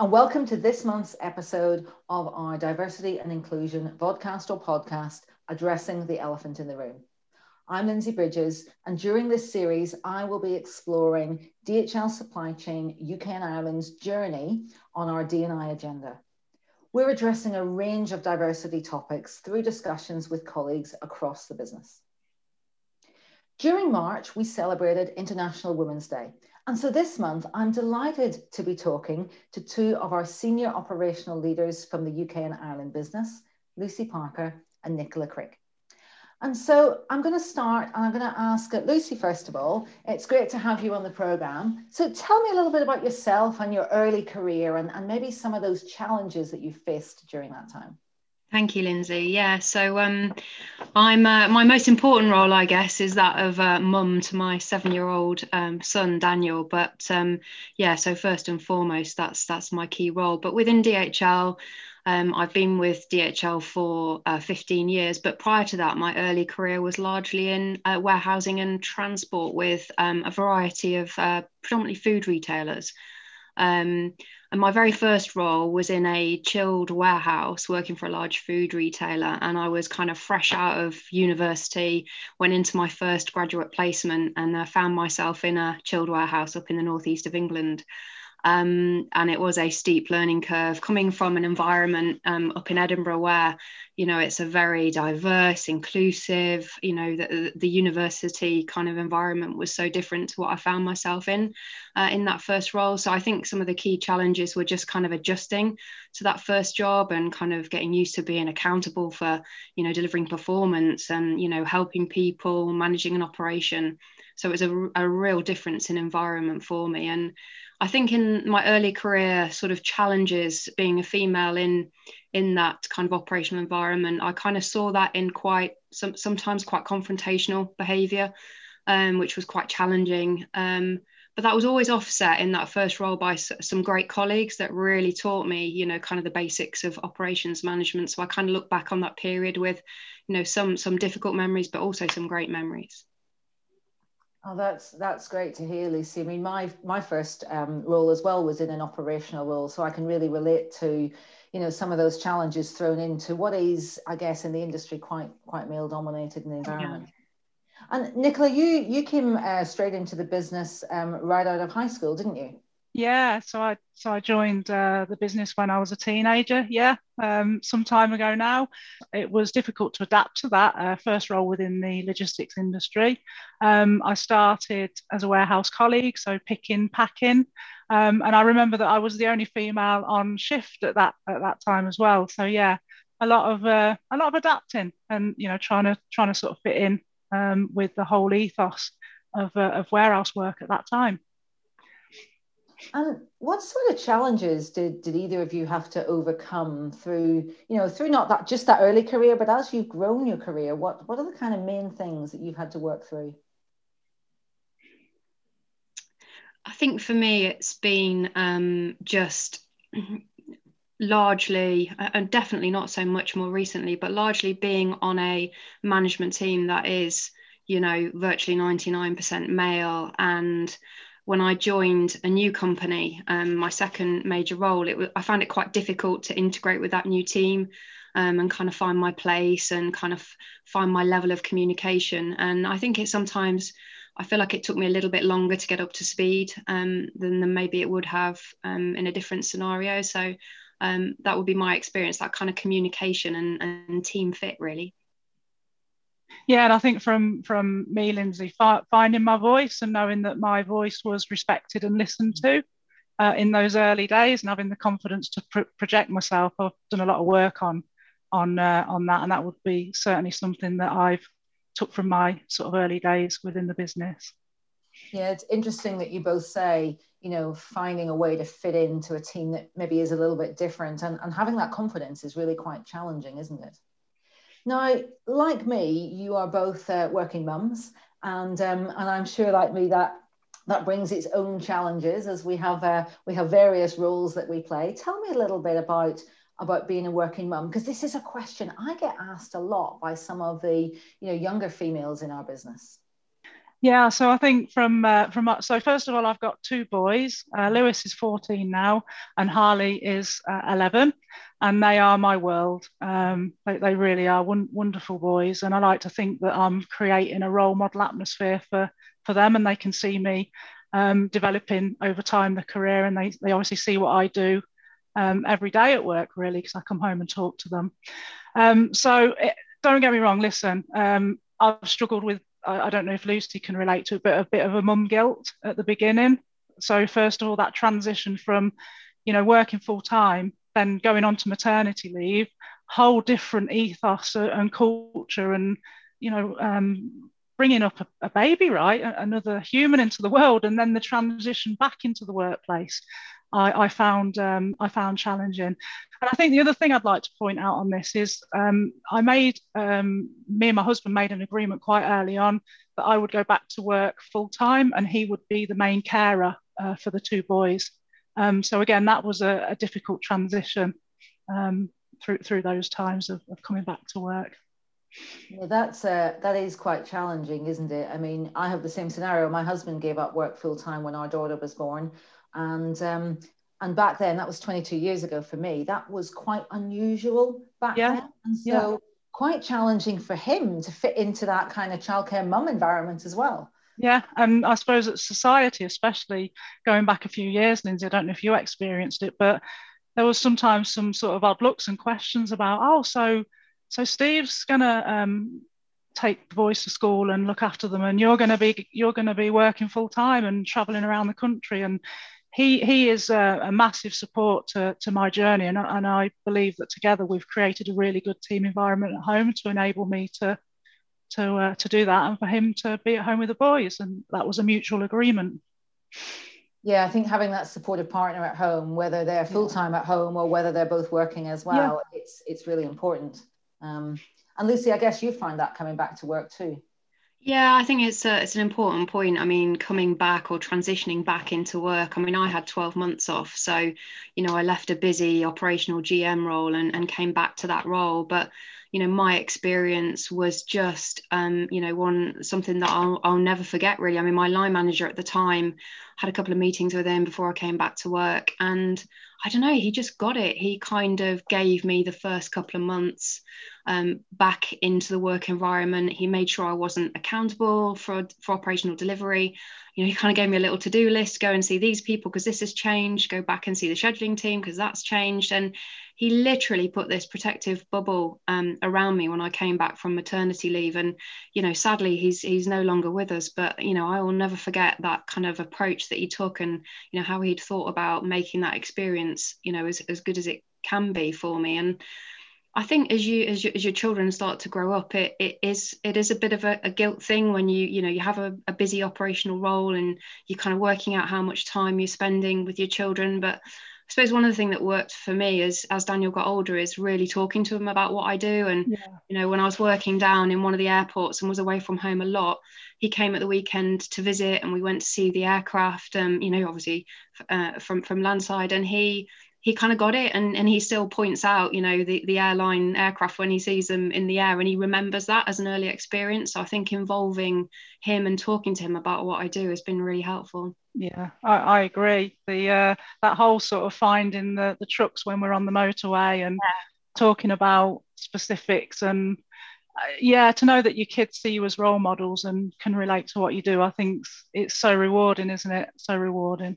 And welcome to this month's episode of our Diversity and Inclusion vodcast or podcast, Addressing the Elephant in the Room. I'm Lindsay Bridges, and during this series, I will be exploring DHL Supply Chain UK and Ireland's journey on our D&I agenda. We're addressing a range of diversity topics through discussions with colleagues across the business. During March, we celebrated International Women's Day, and so this month, I'm delighted to be talking to two of our senior operational leaders from the UK and Ireland business, Lucy Parker and Nicola Crick. And so I'm going to start and I'm going to ask uh, Lucy, first of all. It's great to have you on the programme. So tell me a little bit about yourself and your early career and, and maybe some of those challenges that you faced during that time. Thank you, Lindsay. Yeah, so um, I'm uh, my most important role, I guess, is that of uh, mum to my seven-year-old um, son Daniel. But um, yeah, so first and foremost, that's that's my key role. But within DHL, um, I've been with DHL for uh, 15 years, but prior to that, my early career was largely in uh, warehousing and transport with um, a variety of uh, predominantly food retailers. Um, and my very first role was in a chilled warehouse working for a large food retailer. And I was kind of fresh out of university, went into my first graduate placement, and uh, found myself in a chilled warehouse up in the northeast of England. Um, and it was a steep learning curve coming from an environment um, up in Edinburgh where you know it's a very diverse inclusive you know the, the university kind of environment was so different to what I found myself in uh, in that first role. So I think some of the key challenges were just kind of adjusting to that first job and kind of getting used to being accountable for you know delivering performance and you know helping people managing an operation. So it was a, a real difference in environment for me. And I think in my early career, sort of challenges being a female in in that kind of operational environment, I kind of saw that in quite some sometimes quite confrontational behaviour, um, which was quite challenging. Um, but that was always offset in that first role by some great colleagues that really taught me, you know, kind of the basics of operations management. So I kind of look back on that period with, you know, some some difficult memories, but also some great memories. Oh, that's that's great to hear, Lucy. I mean, my my first um, role as well was in an operational role, so I can really relate to, you know, some of those challenges thrown into what is, I guess, in the industry quite quite male dominated in the environment. Yeah. And Nicola, you you came uh, straight into the business um, right out of high school, didn't you? Yeah, so I so I joined uh, the business when I was a teenager. Yeah, um, some time ago now. It was difficult to adapt to that uh, first role within the logistics industry. Um, I started as a warehouse colleague, so picking, packing, um, and I remember that I was the only female on shift at that at that time as well. So yeah, a lot of uh, a lot of adapting and you know trying to trying to sort of fit in um, with the whole ethos of uh, of warehouse work at that time. And what sort of challenges did, did either of you have to overcome through, you know, through not that just that early career, but as you've grown your career, what, what are the kind of main things that you've had to work through? I think for me, it's been um, just largely, and definitely not so much more recently, but largely being on a management team that is, you know, virtually 99% male and when I joined a new company, um, my second major role, it I found it quite difficult to integrate with that new team um, and kind of find my place and kind of find my level of communication. And I think it sometimes, I feel like it took me a little bit longer to get up to speed um, than, than maybe it would have um, in a different scenario. So um, that would be my experience, that kind of communication and, and team fit, really yeah and i think from from me lindsay finding my voice and knowing that my voice was respected and listened to uh, in those early days and having the confidence to pr- project myself i've done a lot of work on on uh, on that and that would be certainly something that i've took from my sort of early days within the business. Yeah it's interesting that you both say you know finding a way to fit into a team that maybe is a little bit different and, and having that confidence is really quite challenging isn't it now, like me, you are both uh, working mums, and um, and I'm sure, like me, that that brings its own challenges as we have uh, we have various roles that we play. Tell me a little bit about about being a working mum because this is a question I get asked a lot by some of the you know younger females in our business. Yeah, so I think from uh, from so first of all, I've got two boys. Uh, Lewis is 14 now, and Harley is uh, 11, and they are my world. Um, they, they really are one, wonderful boys, and I like to think that I'm creating a role model atmosphere for for them, and they can see me um, developing over time the career, and they they obviously see what I do um, every day at work, really, because I come home and talk to them. Um, so it, don't get me wrong. Listen, um, I've struggled with I, don't know if Lucy can relate to it, but a bit of a mum guilt at the beginning. So first of all, that transition from, you know, working full time, then going on to maternity leave, whole different ethos and culture, and you know, um, bringing up a, a, baby, right, another human into the world, and then the transition back into the workplace. I, I found um, I found challenging. And I think the other thing I'd like to point out on this is um, I made um, me and my husband made an agreement quite early on that I would go back to work full time and he would be the main carer uh, for the two boys. Um, so again, that was a, a difficult transition um, through through those times of, of coming back to work. Yeah, that's uh, that is quite challenging, isn't it? I mean, I have the same scenario. My husband gave up work full time when our daughter was born, and um, and back then that was 22 years ago for me that was quite unusual back yeah. then and so yeah. quite challenging for him to fit into that kind of childcare mum environment as well yeah and i suppose that society especially going back a few years lindsay i don't know if you experienced it but there was sometimes some sort of odd looks and questions about oh so so steve's gonna um, take the boys to school and look after them and you're going to be you're going to be working full time and traveling around the country and he he is a, a, massive support to, to my journey. And, and I believe that together we've created a really good team environment at home to enable me to to uh, to do that and for him to be at home with the boys. And that was a mutual agreement. Yeah i think having that supportive partner at home whether they're full-time at home or whether they're both working as well yeah. it's it's really important. Um, and lucy i guess you find that coming back to work too yeah, I think it's a, it's an important point. I mean, coming back or transitioning back into work. I mean, I had 12 months off, so you know, I left a busy operational GM role and, and came back to that role. But you know, my experience was just um, you know, one something that I'll, I'll never forget. Really, I mean, my line manager at the time had a couple of meetings with him before I came back to work, and I don't know, he just got it. He kind of gave me the first couple of months um, back into the work environment. He made sure I wasn't accountable for, for operational delivery. You know, he kind of gave me a little to-do list, go and see these people because this has changed, go back and see the scheduling team because that's changed. And he literally put this protective bubble um, around me when I came back from maternity leave. And, you know, sadly he's he's no longer with us, but you know, I will never forget that kind of approach that he took and, you know, how he'd thought about making that experience, you know, as, as good as it can be for me. And I think as you as, you, as your children start to grow up, it, it is it is a bit of a, a guilt thing when you you know you have a, a, busy operational role and you're kind of working out how much time you're spending with your children. But I suppose one of the things that worked for me is as Daniel got older is really talking to him about what I do. And yeah. you know when I was working down in one of the airports and was away from home a lot, he came at the weekend to visit and we went to see the aircraft. Um, you know obviously uh, from from landside and he he kind of got it and, and he still points out you know the, the airline aircraft when he sees them in the air and he remembers that as an early experience. So i think involving him and talking to him about what i do has been really helpful. Yeah i, I agree. The uh, that whole sort of finding the, the trucks when we're on the motorway and yeah. talking about specifics and uh, yeah to know that your kids see you as role models and can relate to what you do i think it's so rewarding isn't it? So rewarding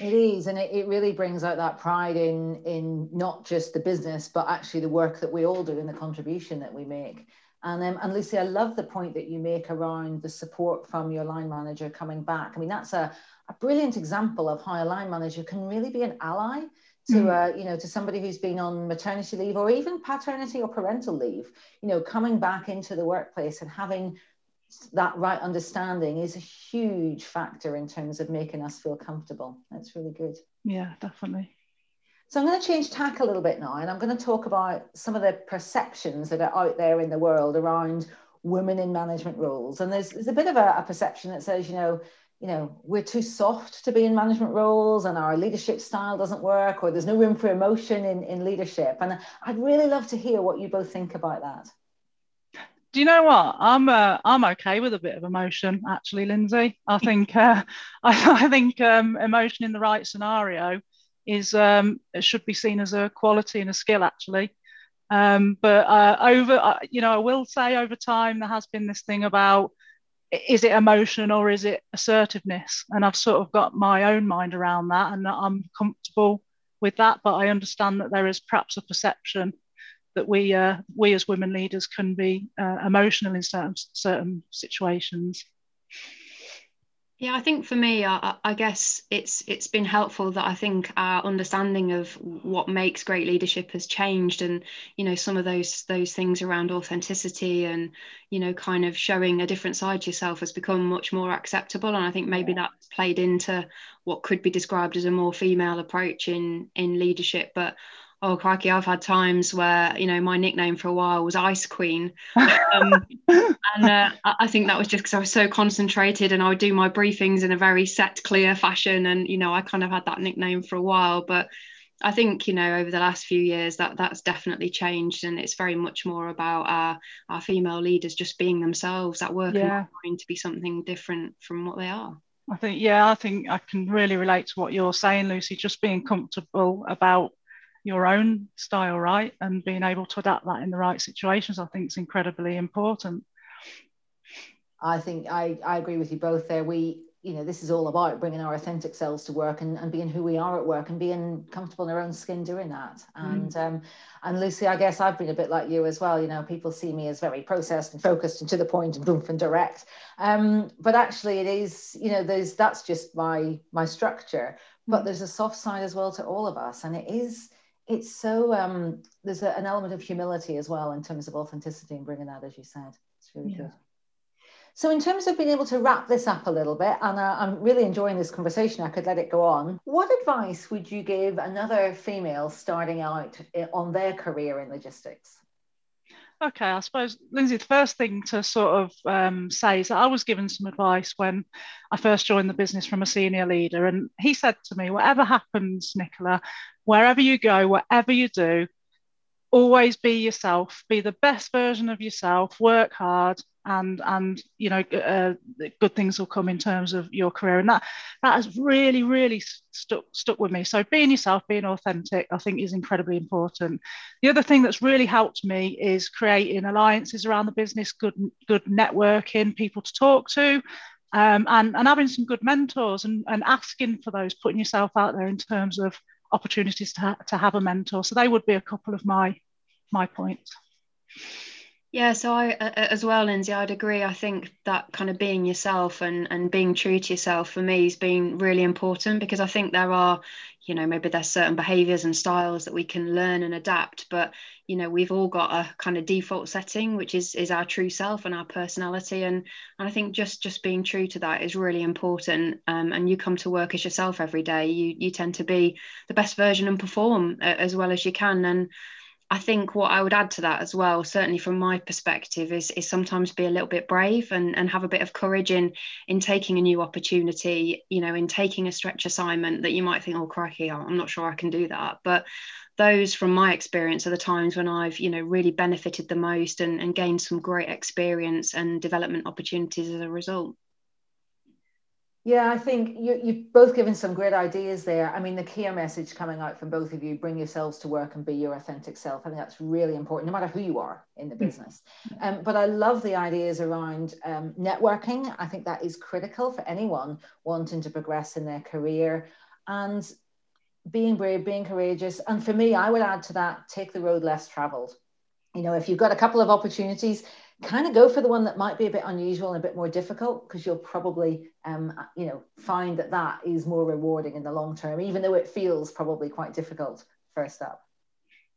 it is, and it, it really brings out that pride in in not just the business, but actually the work that we all do and the contribution that we make. And um, and Lucy, I love the point that you make around the support from your line manager coming back. I mean, that's a, a brilliant example of how a line manager can really be an ally to mm. uh, you know to somebody who's been on maternity leave or even paternity or parental leave. You know, coming back into the workplace and having that right understanding is a huge factor in terms of making us feel comfortable. That's really good. Yeah, definitely. So I'm going to change tack a little bit now, and I'm going to talk about some of the perceptions that are out there in the world around women in management roles. And there's, there's a bit of a, a perception that says, you know, you know, we're too soft to be in management roles and our leadership style doesn't work, or there's no room for emotion in, in leadership. And I'd really love to hear what you both think about that. Do you know what? I'm uh, I'm okay with a bit of emotion, actually, Lindsay. I think uh, I, I, think um, emotion in the right scenario is um, should be seen as a quality and a skill, actually. Um, but uh, over, uh, you know, I will say over time there has been this thing about is it emotion or is it assertiveness? And I've sort of got my own mind around that, and I'm comfortable with that. But I understand that there is perhaps a perception that we uh, we as women leaders can be uh, emotional in certain certain situations. Yeah, I think for me, I, I, guess it's it's been helpful that I think our understanding of what makes great leadership has changed, and you know some of those those things around authenticity and you know kind of showing a different side to yourself has become much more acceptable, and I think maybe that's played into what could be described as a more female approach in in leadership, but oh crikey i've had times where you know my nickname for a while was ice queen. Um, and uh, i think that was just because i was so concentrated and i would do my briefings in a very set clear fashion and you know i kind of had that nickname for a while. But i think you know over the last few years that that's definitely changed and it's very much more about our, our female leaders just being themselves at work yeah. and trying to be something different from what they are. I think, yeah, I think I can really relate to what you're saying, Lucy, just being comfortable about your own style right? And being able to adapt that in the right situations i think is incredibly important. I think i, I agree with you both there. We you know this is all about bringing our authentic selves to work and, and being who we are at work and being comfortable in our own skin doing that. Mm. and um, and lucy i guess i've been a bit like you as well. You know people see me as very processed and focused and to the point and boom and direct. Um, but actually it is you know there's that's just my my structure. But mm. there's a soft side as well to all of us. And it is it's so um, there's a, an element of humility as well in terms of authenticity and bringing that, as you said. It's really yeah. good. So, in terms of being able to wrap this up a little bit, and uh, I'm really enjoying this conversation, I could let it go on. What advice would you give another female starting out eh, on their career in logistics? Okay, I suppose, Lindsay, the first thing to sort of um, say is that I was given some advice when I first joined the business from a senior leader. And he said to me, Whatever happens, Nicola, wherever you go, whatever you do, always be yourself, be the best version of yourself, work hard, and and you know uh, good things will come in terms of your career. And that that has really really stuck stuck with me. So being yourself being authentic i think is incredibly important. The other thing that's really helped me is creating alliances around the business good good networking people to talk to um, and, and having some good mentors and, and asking for those putting yourself out there in terms of opportunities to, ha- to have a mentor. So they would be a couple of my my points yeah, so I as well, Lindsay, I'd agree. I think that kind of being yourself and and being true to yourself for me has been really important because I think there are, you know, maybe there's certain behaviors and styles that we can learn and adapt, but you know, we've all got a kind of default setting, which is is our true self and our personality, and and I think just just being true to that is really important. Um, and you come to work as yourself every day. You you tend to be the best version and perform uh, as well as you can, and I think what I would add to that as well, certainly from my perspective, is is sometimes be a little bit brave and, and have a bit of courage in in taking a new opportunity, you know, in taking a stretch assignment that you might think, oh crikey, I'm not sure I can do that. But those from my experience are the times when I've, you know, really benefited the most and, and gained some great experience and development opportunities as a result. Yeah, I think you, you've both given some great ideas there. I mean, the clear message coming out from both of you bring yourselves to work and be your authentic self. I think that's really important, no matter who you are in the mm. business. Um, but I love the ideas around um, networking. I think that is critical for anyone wanting to progress in their career and being brave, being courageous. And for me, I would add to that take the road less traveled. You know, if you've got a couple of opportunities, kind of go for the one that might be a bit unusual and a bit more difficult because you'll probably um, you know find that that is more rewarding in the long term even though it feels probably quite difficult first up.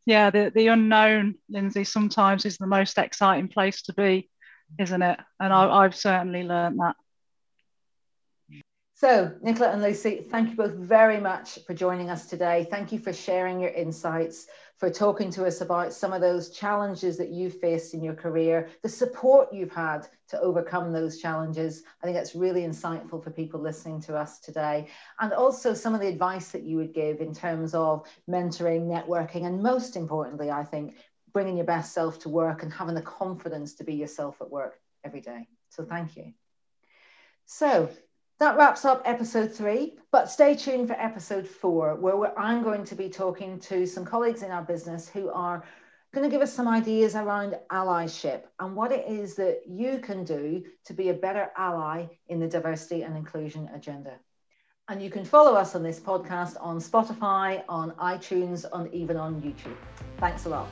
Yeah the, the unknown lindsay sometimes is the most exciting place to be isn't it? And I, i've certainly learned that so, Nicola and Lucy, thank you both very much for joining us today. Thank you for sharing your insights for talking to us about some of those challenges that you've faced in your career, the support you've had to overcome those challenges. I think that's really insightful for people listening to us today. And also some of the advice that you would give in terms of mentoring, networking, and most importantly, I think, bringing your best self to work and having the confidence to be yourself at work every day. So thank you. So that wraps up episode three, but stay tuned for episode four, where I'm going to be talking to some colleagues in our business who are going to give us some ideas around allyship and what it is that you can do to be a better ally in the diversity and inclusion agenda. And you can follow us on this podcast on Spotify, on iTunes, and even on YouTube. Thanks a lot.